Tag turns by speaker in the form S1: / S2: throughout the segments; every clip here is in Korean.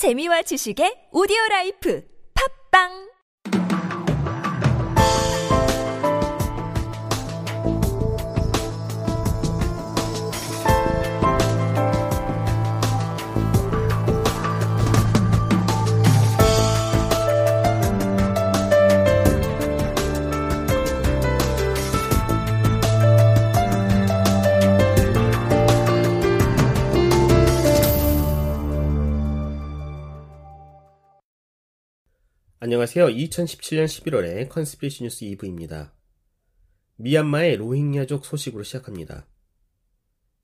S1: 재미와 지식의 오디오 라이프. 팝빵
S2: 안녕하세요. 2017년 11월의 conspiracy 뉴스 2부입니다. 미얀마의 로힝야족 소식으로 시작합니다.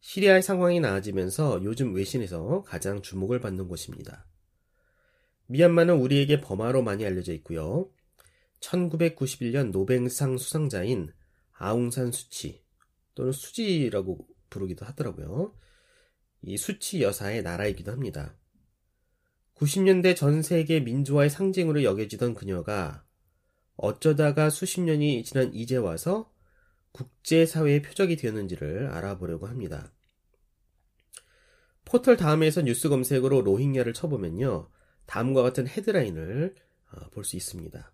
S2: 시리아의 상황이 나아지면서 요즘 외신에서 가장 주목을 받는 곳입니다. 미얀마는 우리에게 버마로 많이 알려져 있고요. 1991년 노벨상 수상자인 아웅산 수치 또는 수지라고 부르기도 하더라고요. 이 수치 여사의 나라이기도 합니다. 90년대 전 세계 민주화의 상징으로 여겨지던 그녀가 어쩌다가 수십 년이 지난 이제 와서 국제사회의 표적이 되었는지를 알아보려고 합니다. 포털 다음에서 뉴스 검색으로 로힝야를 쳐보면요. 다음과 같은 헤드라인을 어, 볼수 있습니다.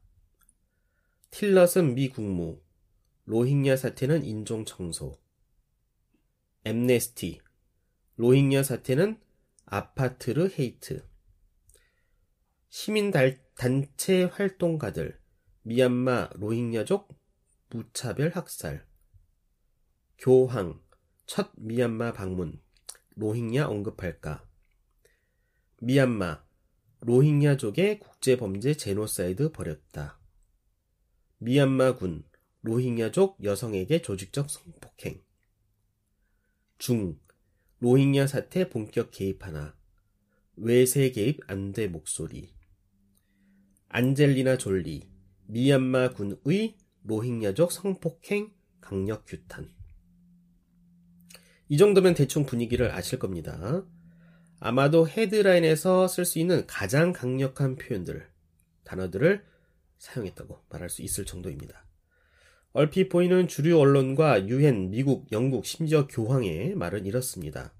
S2: 틸러슨 미 국무, 로힝야 사태는 인종 청소, 엠네스티, 로힝야 사태는 아파르트헤이트, 시민 단체 활동가들, 미얀마 로힝야족 무차별 학살, 교황, 첫 미얀마 방문, 로힝야 언급할까, 미얀마, 로힝야족의 국제범죄 제노사이드 벌였다. 미얀마군, 로힝야족 여성에게 조직적 성폭행. 중, 로힝야 사태 본격 개입하나. 외세 개입 안돼 목소리. 안젤리나 졸리, 미얀마 군의 로힝야족 성폭행 강력 규탄. 이 정도면 대충 분위기를 아실 겁니다. 아마도 헤드라인에서 쓸 수 있는 가장 강력한 표현들, 단어들을 사용했다고 말할 수 있을 정도입니다. 얼핏 보이는 주류 언론과 유엔, 미국, 영국, 심지어 교황의 말은 이렇습니다.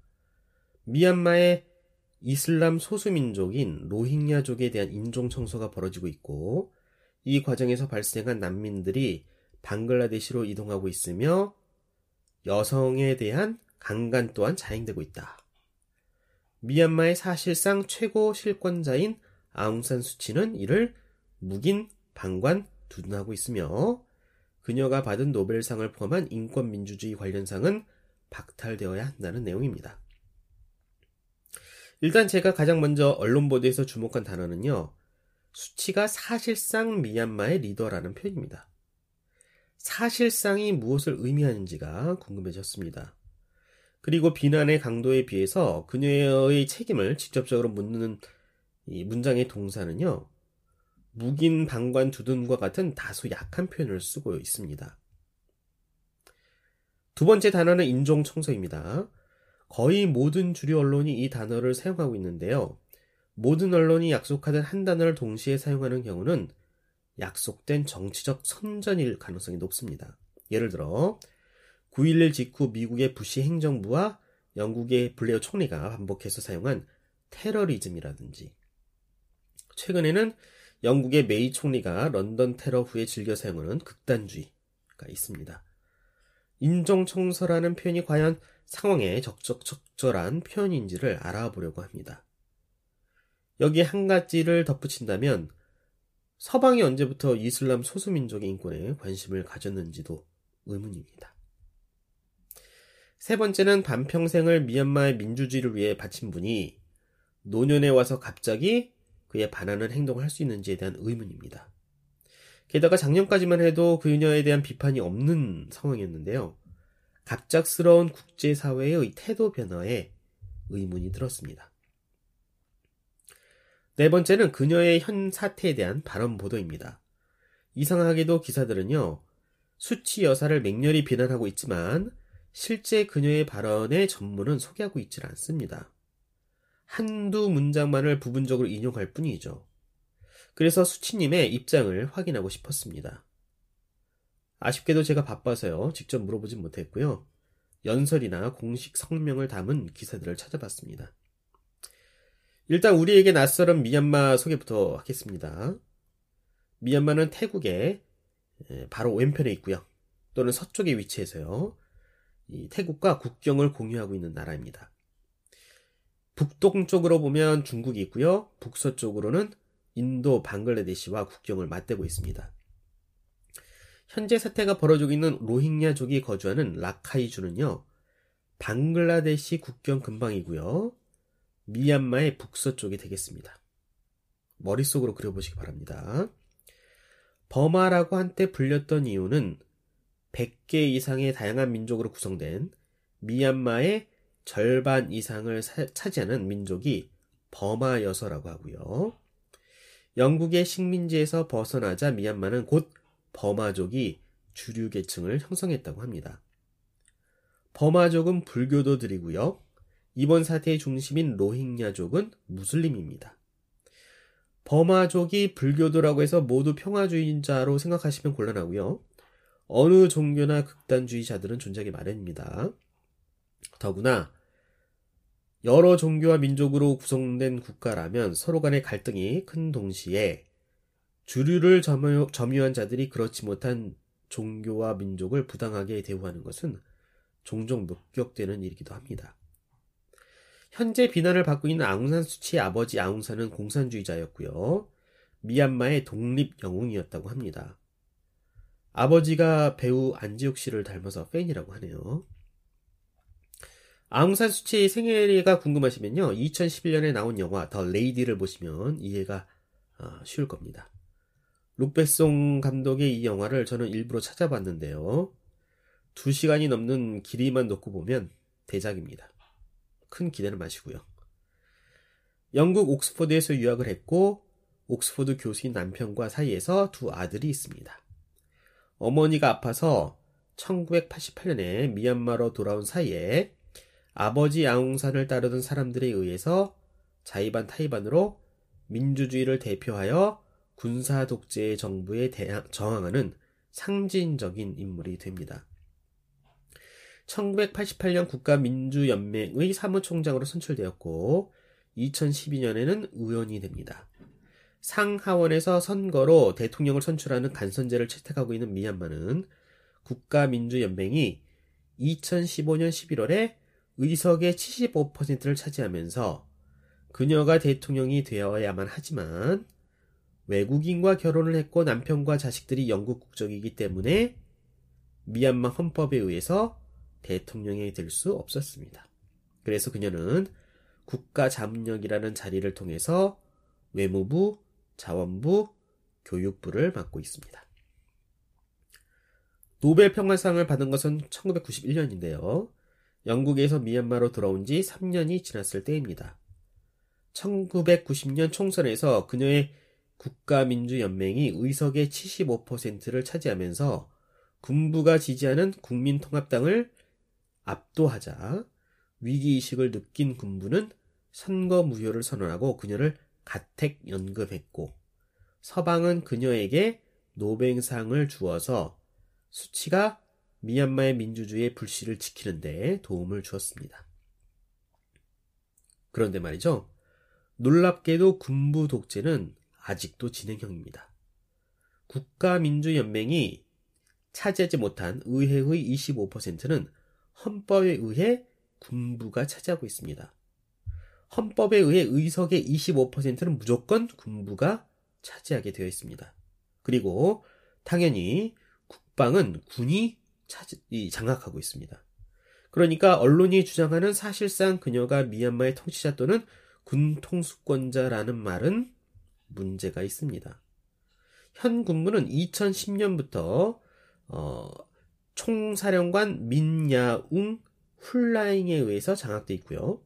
S2: 미얀마의 이슬람 소수민족인 로힝야족에 대한 인종 청소가 벌어지고 있고 이 과정에서 발생한 난민들이 방글라데시로 이동하고 있으며 여성에 대한 강간 또한 자행되고 있다. 미얀마의 사실상 최고 실권자인 아웅산 수치는 이를 묵인, 방관, 두둔하고 있으며 그녀가 받은 노벨상을 포함한 인권민주주의 관련 상은 박탈되어야 한다는 내용입니다. 일단 제가 가장 먼저 언론 보도에서 주목한 단어는요. 수치가 사실상 미얀마의 리더라는 표현입니다. 사실상이 무엇을 의미하는지가 궁금해졌습니다. 그리고 비난의 강도에 비해서 그녀의 책임을 직접적으로 묻는 이 문장의 동사는요. 묵인, 방관, 두둔과 같은 다소 약한 표현을 쓰고 있습니다. 두 번째 단어는 인종 청소입니다. 거의 모든 주류 언론이 이 단어를 사용하고 있는데요. 모든 언론이 약속하던 한 단어를 동시에 사용하는 경우는 약속된 정치적 선전일 가능성이 높습니다. 예를 들어 9.11 직후 미국의 부시 행정부와 영국의 블레어 총리가 반복해서 사용한 테러리즘이라든지 최근에는 영국의 메이 총리가 런던 테러 후에 즐겨 사용하는 극단주의가 있습니다. 인종청소라는 표현이 과연 상황에 적적적절한 표현인지를 알아보려고 합니다. 여기에 한 가지를 덧붙인다면 서방이 언제부터 이슬람 소수민족의 인권에 관심을 가졌는지도 의문입니다. 세 번째는 반평생을 미얀마의 민주주의를 위해 바친 분이 노년에 와서 갑자기 그에 반하는 행동을 할 수 있는지에 대한 의문입니다. 게다가 작년까지만 해도 그녀에 대한 비판이 없는 상황이었는데요. 갑작스러운 국제사회의 태도 변화에 의문이 들었습니다. 네 번째는 그녀의 현 사태에 대한 발언 보도입니다. 이상하게도 기사들은요, 수치 여사를 맹렬히 비난하고 있지만 실제 그녀의 발언의 전문은 소개하고 있질 않습니다. 한두 문장만을 부분적으로 인용할 뿐이죠. 그래서 수치님의 입장을 확인하고 싶었습니다. 아쉽게도 제가 바빠서요. 직접 물어보진 못했고요. 연설이나 공식 성명을 담은 기사들을 찾아봤습니다. 일단 우리에게 낯설은 미얀마 소개부터 하겠습니다. 미얀마는 태국의 바로 왼편에 있고요. 또는 서쪽에 위치해서요. 태국과 국경을 공유하고 있는 나라입니다. 북동쪽으로 보면 중국이 있고요. 북서쪽으로는 인도, 방글라데시와 국경을 맞대고 있습니다. 현재 사태가 벌어지고 있는 로힝야족이 거주하는 라카이주는요. 방글라데시 국경 근방이고요. 미얀마의 북서쪽이 되겠습니다. 머릿속으로 그려보시기 바랍니다. 버마라고 한때 불렸던 이유는 100개 이상의 다양한 민족으로 구성된 미얀마의 절반 이상을 사, 차지하는 민족이 버마여서라고 하고요. 영국의 식민지에서 벗어나자 미얀마는 곧 버마족이 주류 계층을 형성했다고 합니다. 버마족은 불교도들이고요. 이번 사태의 중심인 로힝야족은 무슬림입니다. 버마족이 불교도라고 해서 모두 평화주의자로 생각하시면 곤란하고요. 어느 종교나 극단주의자들은 존재하기 마련입니다. 더구나 여러 종교와 민족으로 구성된 국가라면 서로 간의 갈등이 큰 동시에 주류를 점유, 점유한 자들이 그렇지 못한 종교와 민족을 부당하게 대우하는 것은 종종 목격되는 일이기도 합니다. 현재 비난을 받고 있는 아웅산 수치의 아버지 아웅산은 공산주의자였고요. 미얀마의 독립 영웅이었다고 합니다. 아버지가 배우 안지욱 씨를 닮아서 팬이라고 하네요. 아웅산 수치의 생애가 궁금하시면요. 2011년에 나온 영화 더 레이디를 보시면 이해가 어, 쉬울 겁니다. 룩베송 감독의 이 영화를 저는 일부러 찾아봤는데요. 2시간이 넘는 길이만 놓고 보면 대작입니다. 큰 기대는 마시고요. 영국 옥스퍼드에서 유학을 했고 옥스퍼드 교수인 남편과 사이에서 두 아들이 있습니다. 어머니가 아파서 1988년에 미얀마로 돌아온 사이에 아버지 아웅산을 따르던 사람들에 의해서 자이반 타이반으로 민주주의를 대표하여 군사 독재 정부에 대항, 저항하는 상징적인 인물이 됩니다. 1988년 국가민주연맹의 사무총장으로 선출되었고 2012년에는 의원이 됩니다. 상하원에서 선거로 대통령을 선출하는 간선제를 채택하고 있는 미얀마는 국가민주연맹이 2015년 11월에 의석의 75%를 차지하면서 그녀가 대통령이 되어야만 하지만 외국인과 결혼을 했고 남편과 자식들이 영국 국적이기 때문에 미얀마 헌법에 의해서 대통령이 될 수 없었습니다. 그래서 그녀는 국가자문역이라는 자리를 통해서 외무부, 자원부, 교육부를 맡고 있습니다. 노벨 평화상을 받은 것은 1991년인데요. 영국에서 미얀마로 돌아온 지 3년이 지났을 때입니다. 1990년 총선에서 그녀의 국가민주연맹이 의석의 75%를 차지하면서 군부가 지지하는 국민통합당을 압도하자 위기의식을 느낀 군부는 선거 무효를 선언하고 그녀를 가택 연급했고 서방은 그녀에게 노벨상을 주어서 수치가 미얀마의 민주주의의 불씨를 지키는 데 도움을 주었습니다. 그런데 말이죠. 놀랍게도 군부 독재는 아직도 진행형입니다. 국가민주연맹이 차지하지 못한 의회의 25%는 헌법에 의해 군부가 차지하고 있습니다. 헌법에 의해 의석의 25%는 무조건 군부가 차지하게 되어 있습니다. 그리고 당연히 국방은 군이 차지, 장악하고 있습니다. 그러니까 언론이 주장하는 사실상 그녀가 미얀마의 통치자 또는 군 통수권자라는 말은 문제가 있습니다. 현 군부는 2010년부터 어, 총사령관 민야웅 훌라잉에 의해서 장악돼 있고요.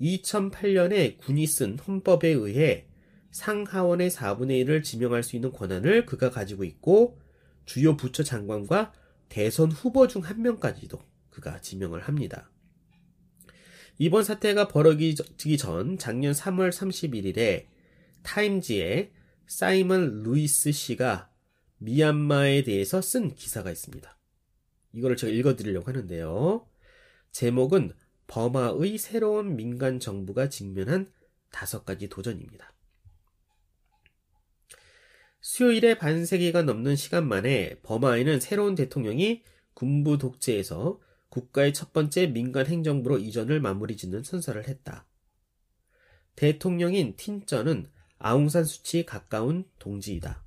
S2: 2008년에 군이 쓴 헌법에 의해 상하원의 4분의 1을 지명할 수 있는 권한을 그가 가지고 있고 주요 부처 장관과 대선 후보 중 한 명까지도 그가 지명을 합니다. 이번 사태가 벌어지기 전 작년 3월 31일에 타임지에 사이먼 루이스 씨가 미얀마에 대해서 쓴 기사가 있습니다. 이거를 제가 읽어드리려고 하는데요. 제목은 버마의 새로운 민간 정부가 직면한 다섯 가지 도전입니다. 수요일에 반세기가 넘는 시간 만에 버마에는 새로운 대통령이 군부 독재에서 국가의 첫 번째 민간 행정부로 이전을 마무리 짓는 선서를 했다. 대통령인 틴쩌는 아웅산 수치 가까운 동지이다.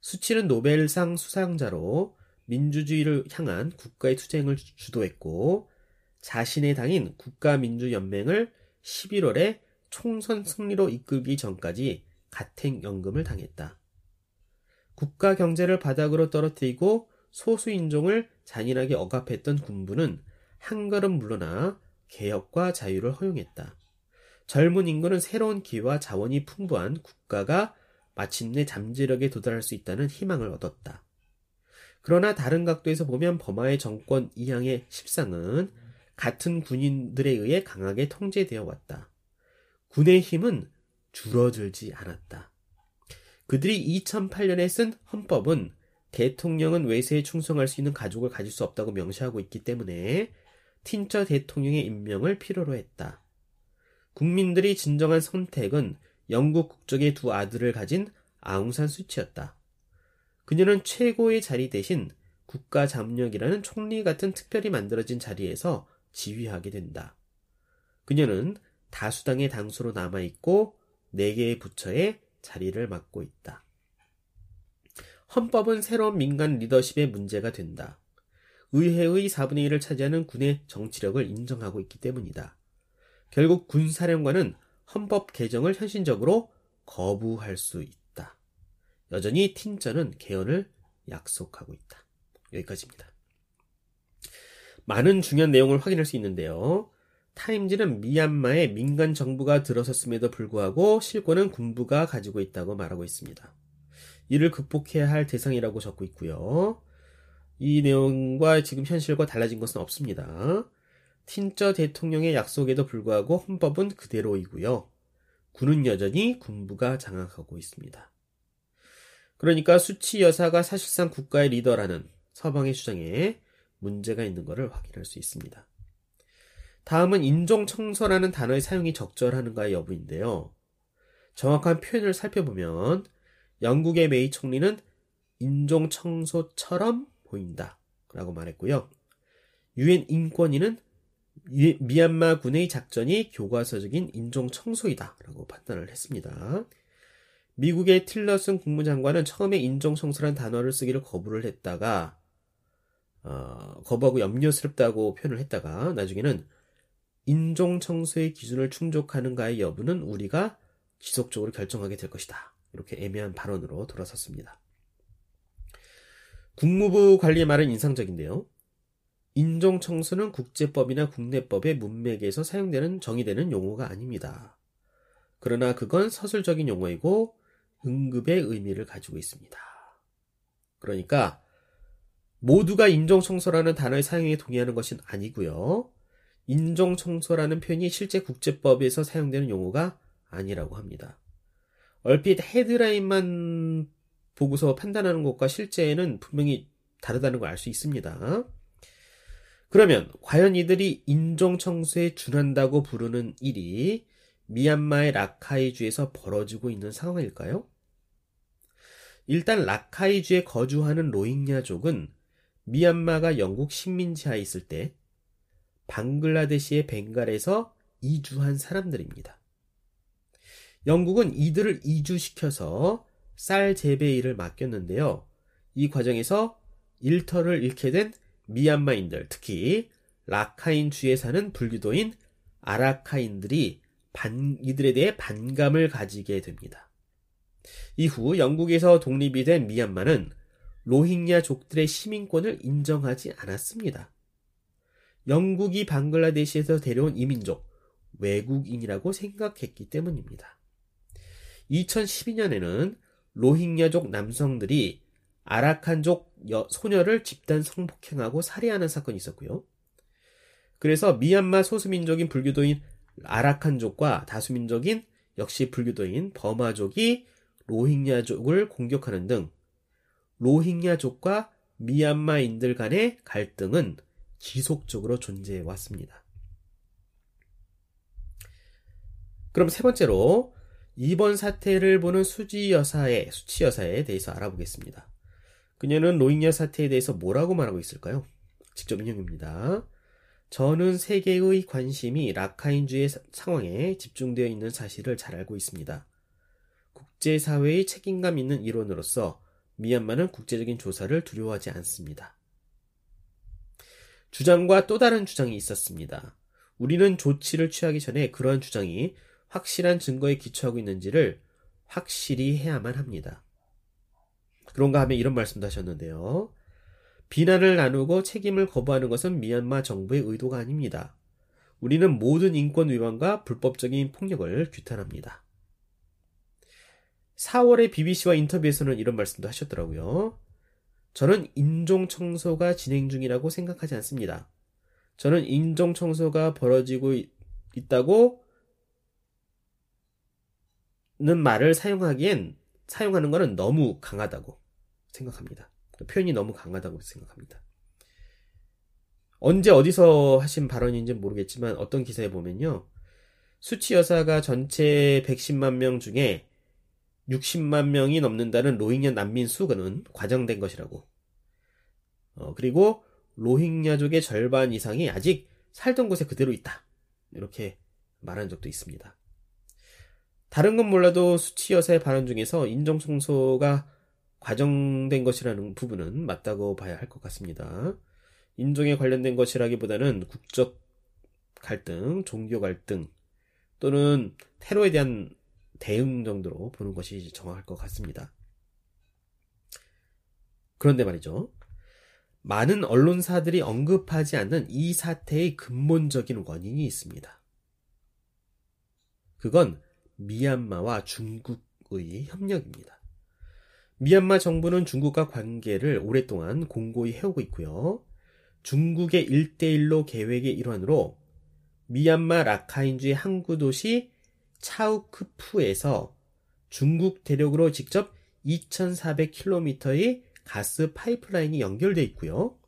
S2: 수치는 노벨상 수상자로 민주주의를 향한 국가의 투쟁을 주도했고 자신의 당인 국가민주연맹을 11월에 총선 승리로 이끌기 전까지 가택연금을 당했다. 국가 경제를 바닥으로 떨어뜨리고 소수인종을 잔인하게 억압했던 군부는 한 걸음 물러나 개혁과 자유를 허용했다. 젊은 인구는 새로운 기회와 자원이 풍부한 국가가 마침내 잠재력에 도달할 수 있다는 희망을 얻었다. 그러나 다른 각도에서 보면 버마의 정권 이양의 실상은 같은 군인들에 의해 강하게 통제되어 왔다. 군의 힘은 줄어들지 않았다. 그들이 2008년에 쓴 헌법은 대통령은 외세에 충성할 수 있는 가족을 가질 수 없다고 명시하고 있기 때문에 틴처 대통령의 임명을 필요로 했다. 국민들이 진정한 선택은 영국 국적의 두 아들을 가진 아웅산 수치였다. 그녀는 최고의 자리 대신 국가 잠력이라는 총리 같은 특별히 만들어진 자리에서 지휘하게 된다. 그녀는 다수당의 당수로 남아있고 4개의 부처에 자리를 맡고 있다. 헌법은 새로운 민간 리더십의 문제가 된다. 의회의 4분의 1을 차지하는 군의 정치력을 인정하고 있기 때문이다. 결국 군사령관은 헌법 개정을 현실적으로 거부할 수 있다. 여전히 틴저는 개헌을 약속하고 있다. 여기까지입니다. 많은 중요한 내용을 확인할 수 있는데요. 타임즈는 미얀마의 민간 정부가 들어섰음에도 불구하고 실권은 군부가 가지고 있다고 말하고 있습니다. 이를 극복해야 할 대상이라고 적고 있고요. 이 내용과 지금 현실과 달라진 것은 없습니다. 틴저 대통령의 약속에도 불구하고 헌법은 그대로이고요. 군은 여전히 군부가 장악하고 있습니다. 그러니까 수치 여사가 사실상 국가의 리더라는 서방의 주장에 문제가 있는 것을 확인할 수 있습니다. 다음은 인종청소라는 단어의 사용이 적절하는가의 여부인데요. 정확한 표현을 살펴보면 영국의 메이 총리는 인종청소처럼 보인다. 라고 말했고요. 유엔 인권위는 미얀마 군의 작전이 교과서적인 인종 청소이다. 라고 판단을 했습니다. 미국의 틸러슨 국무장관은 처음에 인종 청소란 단어를 쓰기를 거부를 했다가, 어, 거부하고 염려스럽다고 표현을 했다가, 나중에는 인종 청소의 기준을 충족하는가의 여부는 우리가 지속적으로 결정하게 될 것이다. 이렇게 애매한 발언으로 돌아섰습니다. 국무부 관리의 말은 인상적인데요. 인종 청소는 국제법이나 국내법의 문맥에서 사용되는 정의되는 용어가 아닙니다. 그러나 그건 서술적인 용어이고 응급의 의미를 가지고 있습니다. 그러니까 모두가 인종 청소라는 단어의 사용에 동의하는 것은 아니고요. 인종 청소라는 표현이 실제 국제법에서 사용되는 용어가 아니라고 합니다. 얼핏 헤드라인만 보고서 판단하는 것과 실제는 분명히 다르다는 걸 알 수 있습니다. 그러면 과연 이들이 인종 청소에 준한다고 부르는 일이 미얀마의 라카이주에서 벌어지고 있는 상황일까요? 일단 라카이주에 거주하는 로힝야족은 미얀마가 영국 식민지하에 있을 때 방글라데시의 벵갈에서 이주한 사람들입니다. 영국은 이들을 이주시켜서 쌀 재배 일을 맡겼는데요. 이 과정에서 일터를 잃게 된 미얀마인들, 특히 라카인 주에 사는 불교도인 아라카인들이 반, 이들에 대해 반감을 가지게 됩니다. 이후 영국에서 독립이 된 미얀마는 로힝야족들의 시민권을 인정하지 않았습니다. 영국이 방글라데시에서 데려온 이민족, 외국인이라고 생각했기 때문입니다. 2012년에는 로힝야족 남성들이 아라칸족 소녀를 집단 성폭행하고 살해하는 사건이 있었고요. 그래서 미얀마 소수민족인 불교도인 아라칸족과 다수민족인 역시 불교도인 버마족이 로힝야족을 공격하는 등 로힝야족과 미얀마인들 간의 갈등은 지속적으로 존재해 왔습니다. 그럼 세 번째로 이번 사태를 보는 수지 여사의 수치 여사에 대해서 알아보겠습니다. 그녀는 로힝야 사태에 대해서 뭐라고 말하고 있을까요? 직접 인용입니다. 저는 세계의 관심이 라카인주의 상황에 집중되어 있는 사실을 잘 알고 있습니다. 국제사회의 책임감 있는 일원으로서 미얀마는 국제적인 조사를 두려워하지 않습니다. 주장과 또 다른 주장이 있었습니다. 우리는 조치를 취하기 전에 그러한 주장이 확실한 증거에 기초하고 있는지를 확실히 해야만 합니다. 그런가 하면 이런 말씀도 하셨는데요. 비난을 나누고 책임을 거부하는 것은 미얀마 정부의 의도가 아닙니다. 우리는 모든 인권 위반과 불법적인 폭력을 규탄합니다. 4월에 BBC와 인터뷰에서는 이런 말씀도 하셨더라고요. 저는 인종 청소가 진행 중이라고 생각하지 않습니다. 저는 인종 청소가 벌어지고 있다고 는 말을 사용하기엔 사용하는 것은 너무 강하다고 생각합니다. 표현이 너무 강하다고 생각합니다. 언제 어디서 하신 발언인지 모르겠지만 어떤 기사에 보면요. 수치 여사가 전체 110만 명 중에 60만 명이 넘는다는 로힝야 난민 수는 과정된 것이라고. 어, 그리고 로힝야족의 절반 이상이 아직 살던 곳에 그대로 있다. 이렇게 말한 적도 있습니다. 다른 건 몰라도 수치 여사의 발언 중에서 인정 청소가 과정된 것이라는 부분은 맞다고 봐야 할 것 같습니다. 인종에 관련된 것이라기보다는 국적 갈등, 종교 갈등 또는 테러에 대한 대응 정도로 보는 것이 정확할 것 같습니다. 그런데 말이죠. 많은 언론사들이 언급하지 않는 이 사태의 근본적인 원인이 있습니다. 그건 미얀마와 중국의 협력입니다. 미얀마 정부는 중국과 관계를 오랫동안 공고히 해오고 있고요. 중국의 일대일로 계획의 일환으로 미얀마 라카인주의 항구 도시 차우크푸에서 중국 대륙으로 직접 2,400km의 가스 파이프라인이 연결되어 있고요.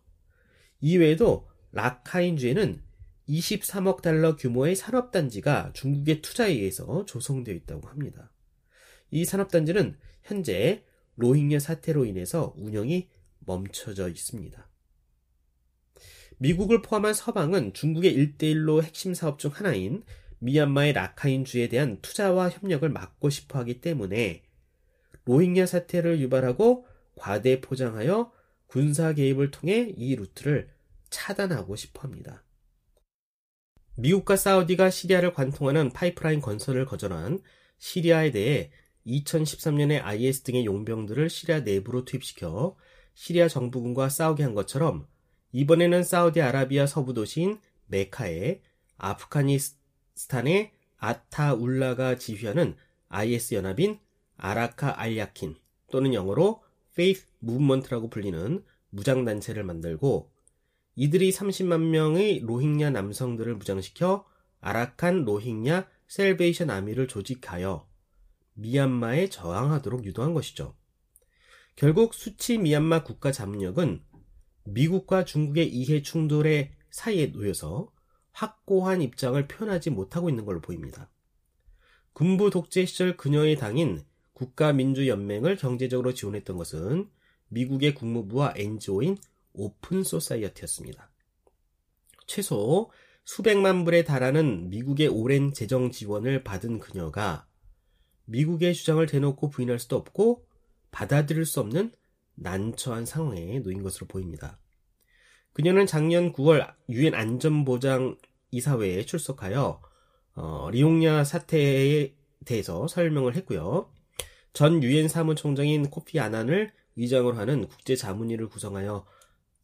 S2: 이외에도 라카인주에는 23억 달러 규모의 산업단지가 중국의 투자에 의해서 조성되어 있다고 합니다. 이 산업단지는 현재 로힝야 사태로 인해서 운영이 멈춰져 있습니다. 미국을 포함한 서방은 중국의 일대일로 핵심 사업 중 하나인 미얀마의 라카인주에 대한 투자와 협력을 막고 싶어 하기 때문에 로힝야 사태를 유발하고 과대 포장하여 군사 개입을 통해 이 루트를 차단하고 싶어 합니다. 미국과 사우디가 시리아를 관통하는 파이프라인 건설을 거절한 시리아에 대해 2013년에 IS 등의 용병들을 시리아 내부로 투입시켜 시리아 정부군과 싸우게 한 것처럼 이번에는 사우디아라비아 서부 도시인 메카에 아프가니스탄의 아타울라가 지휘하는 IS 연합인 아라카 알야킨 또는 영어로 Faith Movement라고 불리는 무장단체를 만들고 이들이 30만 명의 로힝야 남성들을 무장시켜 Arakan Rohingya Salvation Army를 조직하여 미얀마에 저항하도록 유도한 것이죠. 결국 수치 미얀마 국가 자문역은 미국과 중국의 이해 충돌의 사이에 놓여서 확고한 입장을 표현하지 못하고 있는 걸로 보입니다. 군부 독재 시절 그녀의 당인 국가민주연맹을 경제적으로 지원했던 것은 미국의 국무부와 NGO인 Open Society였습니다. 최소 수백만 불에 달하는 미국의 오랜 재정 지원을 받은 그녀가 미국의 주장을 대놓고 부인할 수도 없고 받아들일 수 없는 난처한 상황에 놓인 것으로 보입니다. 그녀는 작년 9월 유엔 안전보장 이사회에 출석하여 어, 리옹야 사태에 대해서 설명을 했고요. 전 유엔 사무총장인 코피 아난을 의장으로 하는 국제자문위를 구성하여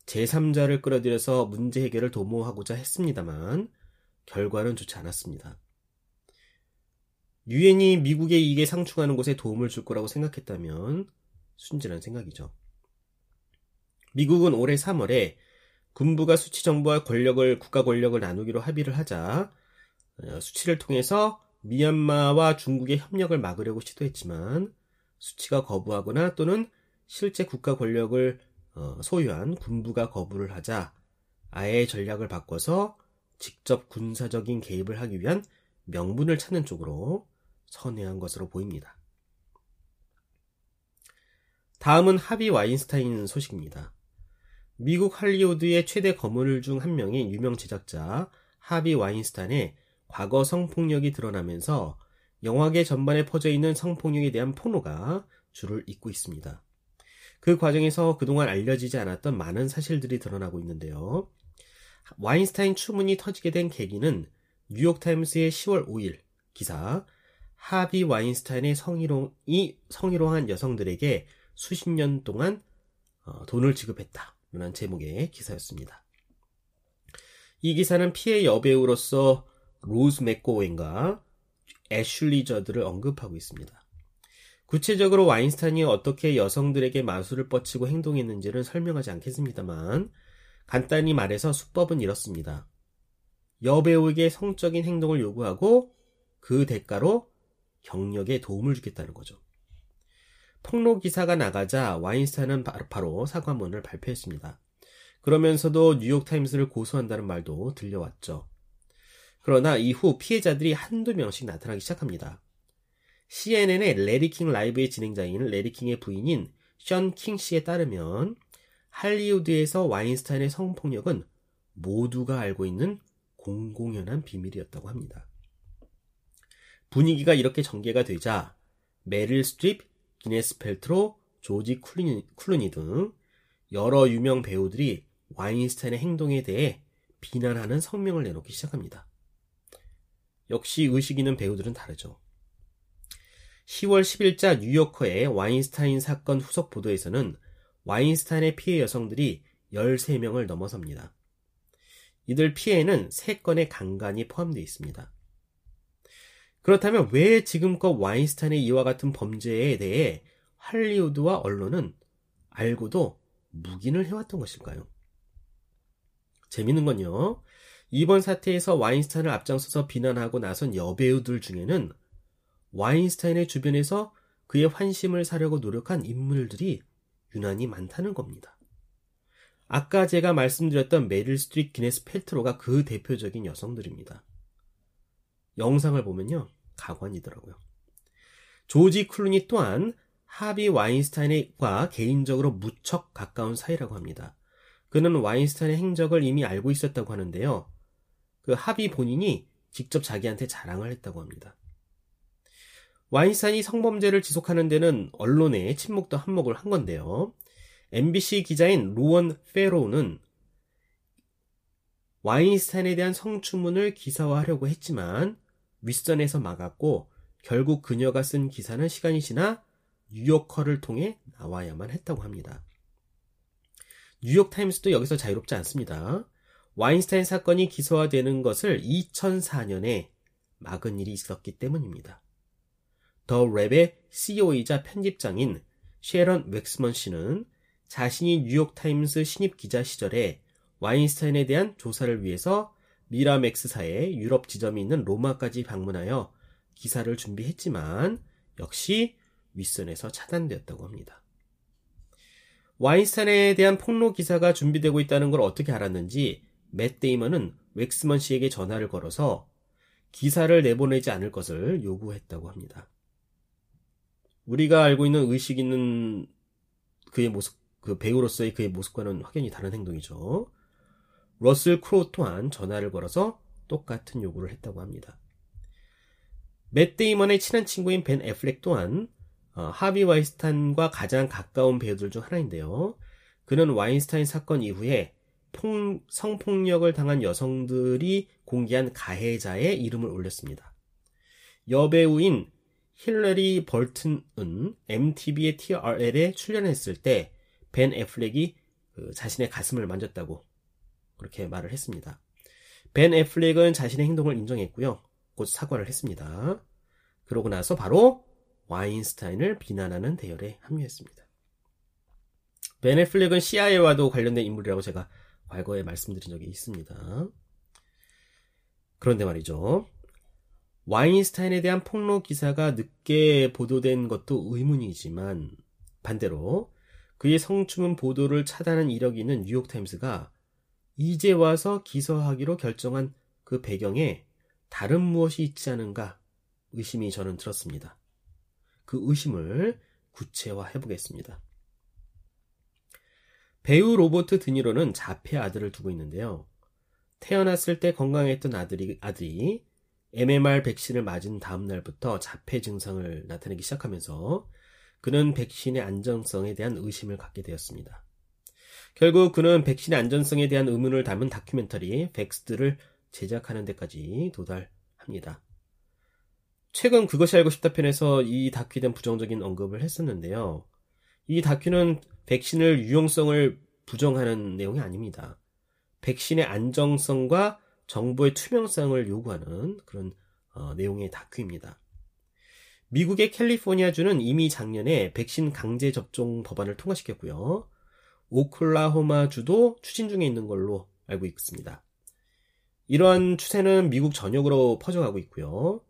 S2: 제3자를 끌어들여서 문제 해결을 도모하고자 했습니다만 결과는 좋지 않았습니다. 유엔이 미국의 이익에 상충하는 곳에 도움을 줄 거라고 생각했다면 순진한 생각이죠. 미국은 올해 3월에 군부가 수치 정부와 권력을 국가 권력을 나누기로 합의를 하자 어, 수치를 통해서 미얀마와 중국의 협력을 막으려고 시도했지만 수치가 거부하거나 또는 실제 국가 권력을 어, 소유한 군부가 거부를 하자 아예 전략을 바꿔서 직접 군사적인 개입을 하기 위한 명분을 찾는 쪽으로 선회한 것으로 보입니다. 다음은 하비 와인스타인 소식입니다. 미국 할리우드의 최대 거물 중 한 명인 유명 제작자 하비 와인스타인의 과거 성폭력이 드러나면서 영화계 전반에 퍼져 있는 성폭력에 대한 포노가 줄을 잇고 있습니다. 그 과정에서 그동안 알려지지 않았던 많은 사실들이 드러나고 있는데요. 와인스타인 추문이 터지게 된 계기는 뉴욕타임스의 10월 5일 기사 하비 와인스타인의 성희롱이 성희롱한 여성들에게 수십 년 동안 어, 돈을 지급했다라는 제목의 기사였습니다. 이 기사는 피해 여배우로서 로즈 맥고웬과 애슐리 저드를 언급하고 있습니다. 구체적으로 와인스타인이 어떻게 여성들에게 마술을 뻗치고 행동했는지를 설명하지 않겠습니다만 간단히 말해서 수법은 이렇습니다. 여배우에게 성적인 행동을 요구하고 그 대가로 경력에 도움을 주겠다는 거죠. 폭로 기사가 나가자 와인스타인은 바로 사과문을 발표했습니다. 그러면서도 뉴욕타임스를 고소한다는 말도 들려왔죠. 그러나 이후 피해자들이 한두 명씩 나타나기 시작합니다. CNN의 레리킹 라이브의 진행자인 레리킹의 부인인 션 킹 씨에 따르면 할리우드에서 와인스타인의 성폭력은 모두가 알고 있는 공공연한 비밀이었다고 합니다. 분위기가 이렇게 전개가 되자 메릴 스트립, 기네스 펠트로, 조지 쿨루니, 쿨루니 등 여러 유명 배우들이 와인스타인의 행동에 대해 비난하는 성명을 내놓기 시작합니다. 역시 의식 있는 배우들은 다르죠. 10월 10일자 뉴요커의 와인스타인 사건 후속 보도에서는 와인스타인의 피해 여성들이 13명을 넘어섭니다. 이들 피해는 3건의 강간이 포함되어 있습니다. 그렇다면 왜 지금껏 와인스타인의 이와 같은 범죄에 대해 할리우드와 언론은 알고도 묵인을 해왔던 것일까요? 재밌는 건요. 이번 사태에서 와인스타인을 앞장서서 비난하고 나선 여배우들 중에는 와인스타인의 주변에서 그의 환심을 사려고 노력한 인물들이 유난히 많다는 겁니다. 아까 제가 말씀드렸던 메릴 스트릿 기네스 펠트로가 그 대표적인 여성들입니다. 영상을 보면요. 가관이더라고요. 조지 클루니 또한 하비 와인스타인과 개인적으로 무척 가까운 사이라고 합니다. 그는 와인스타인의 행적을 이미 알고 있었다고 하는데요. 그 하비 본인이 직접 자기한테 자랑을 했다고 합니다. 와인스타인이 성범죄를 지속하는 데는 언론의 침묵도 한몫을 한 건데요. MBC 기자인 로원 페로우는 와인스타인에 대한 성추문을 기사화하려고 했지만 윗선에서 막았고 결국 그녀가 쓴 기사는 시간이 지나 뉴요커를 통해 나와야만 했다고 합니다. 뉴욕타임스도 여기서 자유롭지 않습니다. 와인스타인 사건이 기소화되는 것을 2004년에 막은 일이 있었기 때문입니다. 더 랩의 CEO이자 편집장인 쉐런 웩스먼 씨는 자신이 뉴욕타임스 신입 기자 시절에 와인스타인에 대한 조사를 위해서 미라맥스사의 유럽 지점이 있는 로마까지 방문하여 기사를 준비했지만 역시 윗선에서 차단되었다고 합니다. 와인스타인에 대한 폭로 기사가 준비되고 있다는 걸 어떻게 알았는지 맷 데이먼은 웩스먼 씨에게 전화를 걸어서 기사를 내보내지 않을 것을 요구했다고 합니다. 우리가 알고 있는 의식 있는 그의 모습, 그 배우로서의 그의 모습과는 확연히 다른 행동이죠. 러슬 크로 또한 전화를 걸어서 똑같은 요구를 했다고 합니다. 맷 데이먼의 친한 친구인 벤 애플렉 또한 어, 하비 와인스타인과 가장 가까운 배우들 중 하나인데요. 그는 와인스타인 사건 이후에 폭, 성폭력을 당한 여성들이 공개한 가해자의 이름을 올렸습니다. 여배우인 힐러리 벌튼은 MTV의 TRL에 출연했을 때 벤 애플렉이 그 자신의 가슴을 만졌다고 그렇게 말을 했습니다. 벤 애플렉은 자신의 행동을 인정했고요. 곧 사과를 했습니다. 그러고 나서 바로 와인스타인을 비난하는 대열에 합류했습니다. 벤 애플렉은 CIA와도 관련된 인물이라고 제가 과거에 말씀드린 적이 있습니다. 그런데 말이죠. 와인스타인에 대한 폭로 기사가 늦게 보도된 것도 의문이지만 반대로 그의 성추문 보도를 차단한 이력이 있는 뉴욕타임스가 이제 와서 기소하기로 결정한 그 배경에 다른 무엇이 있지 않은가 의심이 저는 들었습니다. 그 의심을 구체화해 보겠습니다. 배우 로버트 드니로는 자폐 아들을 두고 있는데요. 태어났을 때 건강했던 아들이, 아들이 MMR 백신을 맞은 다음 날부터 자폐 증상을 나타내기 시작하면서 그는 백신의 안전성에 대한 의심을 갖게 되었습니다. 결국 그는 백신의 안전성에 대한 의문을 담은 다큐멘터리 백스트를 제작하는 데까지 도달합니다. 최근 그것이 알고 싶다 편에서 이 다큐에 대한 부정적인 언급을 했었는데요. 이 다큐는 백신을 유용성을 부정하는 내용이 아닙니다. 백신의 안정성과 정보의 투명성을 요구하는 그런 어, 내용의 다큐입니다. 미국의 캘리포니아주는 이미 작년에 백신 강제 접종 법안을 통과시켰고요. 오클라호마주도 추진 중에 있는 걸로 알고 있습니다. 이러한 추세는 미국 전역으로 퍼져가고 있고요.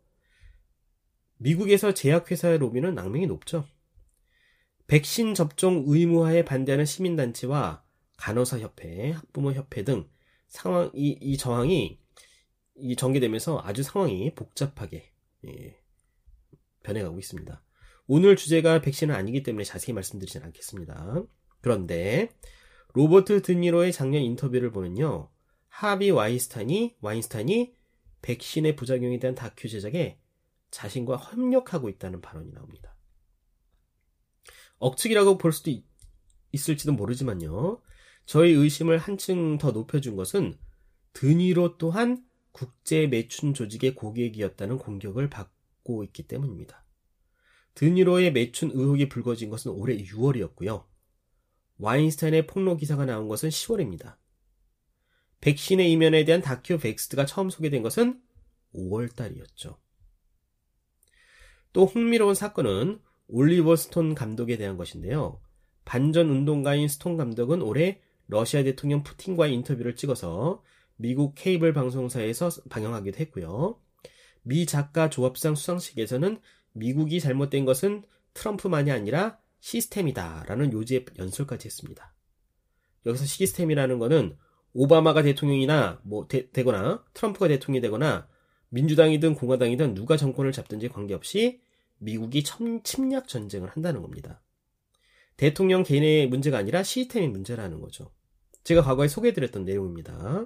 S2: 미국에서 제약회사의 로비는 악명이 높죠. 백신 접종 의무화에 반대하는 시민단체와 간호사협회, 학부모협회 등 상황, 이, 이 저항이 이 전개되면서 아주 상황이 복잡하게 예, 변해가고 있습니다. 오늘 주제가 백신은 아니기 때문에 자세히 말씀드리진 않겠습니다. 그런데 로버트 드니로의 작년 인터뷰를 보면요. 하비 와인스타인이 와인스타인이 백신의 부작용에 대한 다큐 제작에 자신과 협력하고 있다는 발언이 나옵니다. 억측이라고 볼 수도 있, 있을지도 모르지만요. 저희 의심을 한층 더 높여준 것은 드니로 또한 국제 매춘 조직의 고객이었다는 공격을 받고 있기 때문입니다. 드니로의 매춘 의혹이 불거진 것은 올해 6월이었고요. 와인스타인의 폭로 기사가 나온 것은 10월입니다. 백신의 이면에 대한 다큐 벡스트가 처음 소개된 것은 5월달이었죠. 또 흥미로운 사건은 올리버 스톤 감독에 대한 것인데요. 반전 운동가인 스톤 감독은 올해 러시아 대통령 푸틴과의 인터뷰를 찍어서 미국 케이블 방송사에서 방영하기도 했고요. 미 작가 조합상 수상식에서는 미국이 잘못된 것은 트럼프만이 아니라 시스템이다라는 요지의 연설까지 했습니다. 여기서 시스템이라는 것은 오바마가 대통령이나 뭐 되, 거나 트럼프가 대통령이 되거나 민주당이든 공화당이든 누가 정권을 잡든지 관계없이 미국이 침략 전쟁을 한다는 겁니다. 대통령 개인의 문제가 아니라 시스템의 문제라는 거죠. 제가 과거에 소개해드렸던 내용입니다.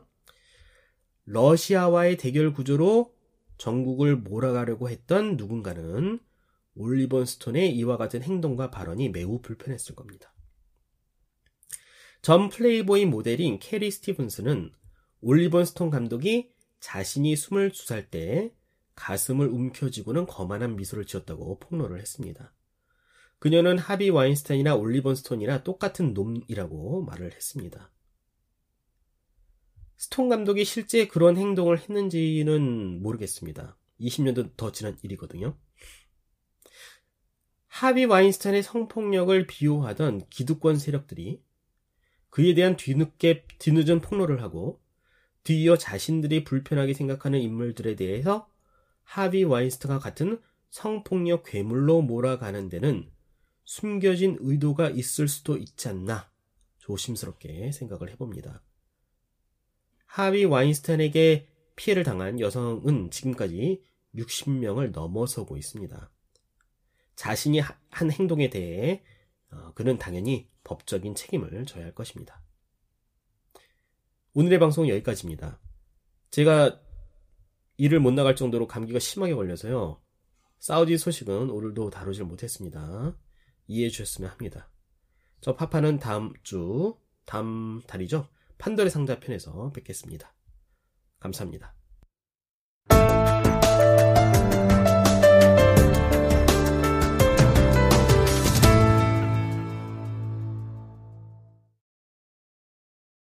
S2: 러시아와의 대결 구조로 전국을 몰아가려고 했던 누군가는 올리번 스톤의 이와 같은 행동과 발언이 매우 불편했을 겁니다. 전 플레이보이 모델인 캐리 스티븐스는 올리버 스톤 감독이 자신이 22살 때 가슴을 움켜쥐고는 거만한 미소를 지었다고 폭로를 했습니다. 그녀는 하비 와인스타인이나 올리버 스톤이나 똑같은 놈이라고 말을 했습니다. 스톤 감독이 실제 그런 행동을 했는지는 모르겠습니다. 20년도 더 지난 일이거든요. 하비 와인스타인의 성폭력을 비호하던 기득권 세력들이 그에 대한 뒤늦게, 뒤늦은 폭로를 하고 뒤이어 자신들이 불편하게 생각하는 인물들에 대해서 하비 와인스타가 같은 성폭력 괴물로 몰아가는 데는 숨겨진 의도가 있을 수도 있지 않나 조심스럽게 생각을 해봅니다. 하비 와인스타인에게 피해를 당한 여성은 지금까지 60명을 넘어서고 있습니다. 자신이 한 행동에 대해 어, 그는 당연히 법적인 책임을 져야 할 것입니다. 오늘의 방송은 여기까지입니다. 제가 일을 못 나갈 정도로 감기가 심하게 걸려서요. 사우디 소식은 오늘도 다루질 못했습니다. 이해해 주셨으면 합니다. 저 파파는 다음 주, 다음 달이죠. 판도의 상자 편에서 뵙겠습니다. 감사합니다.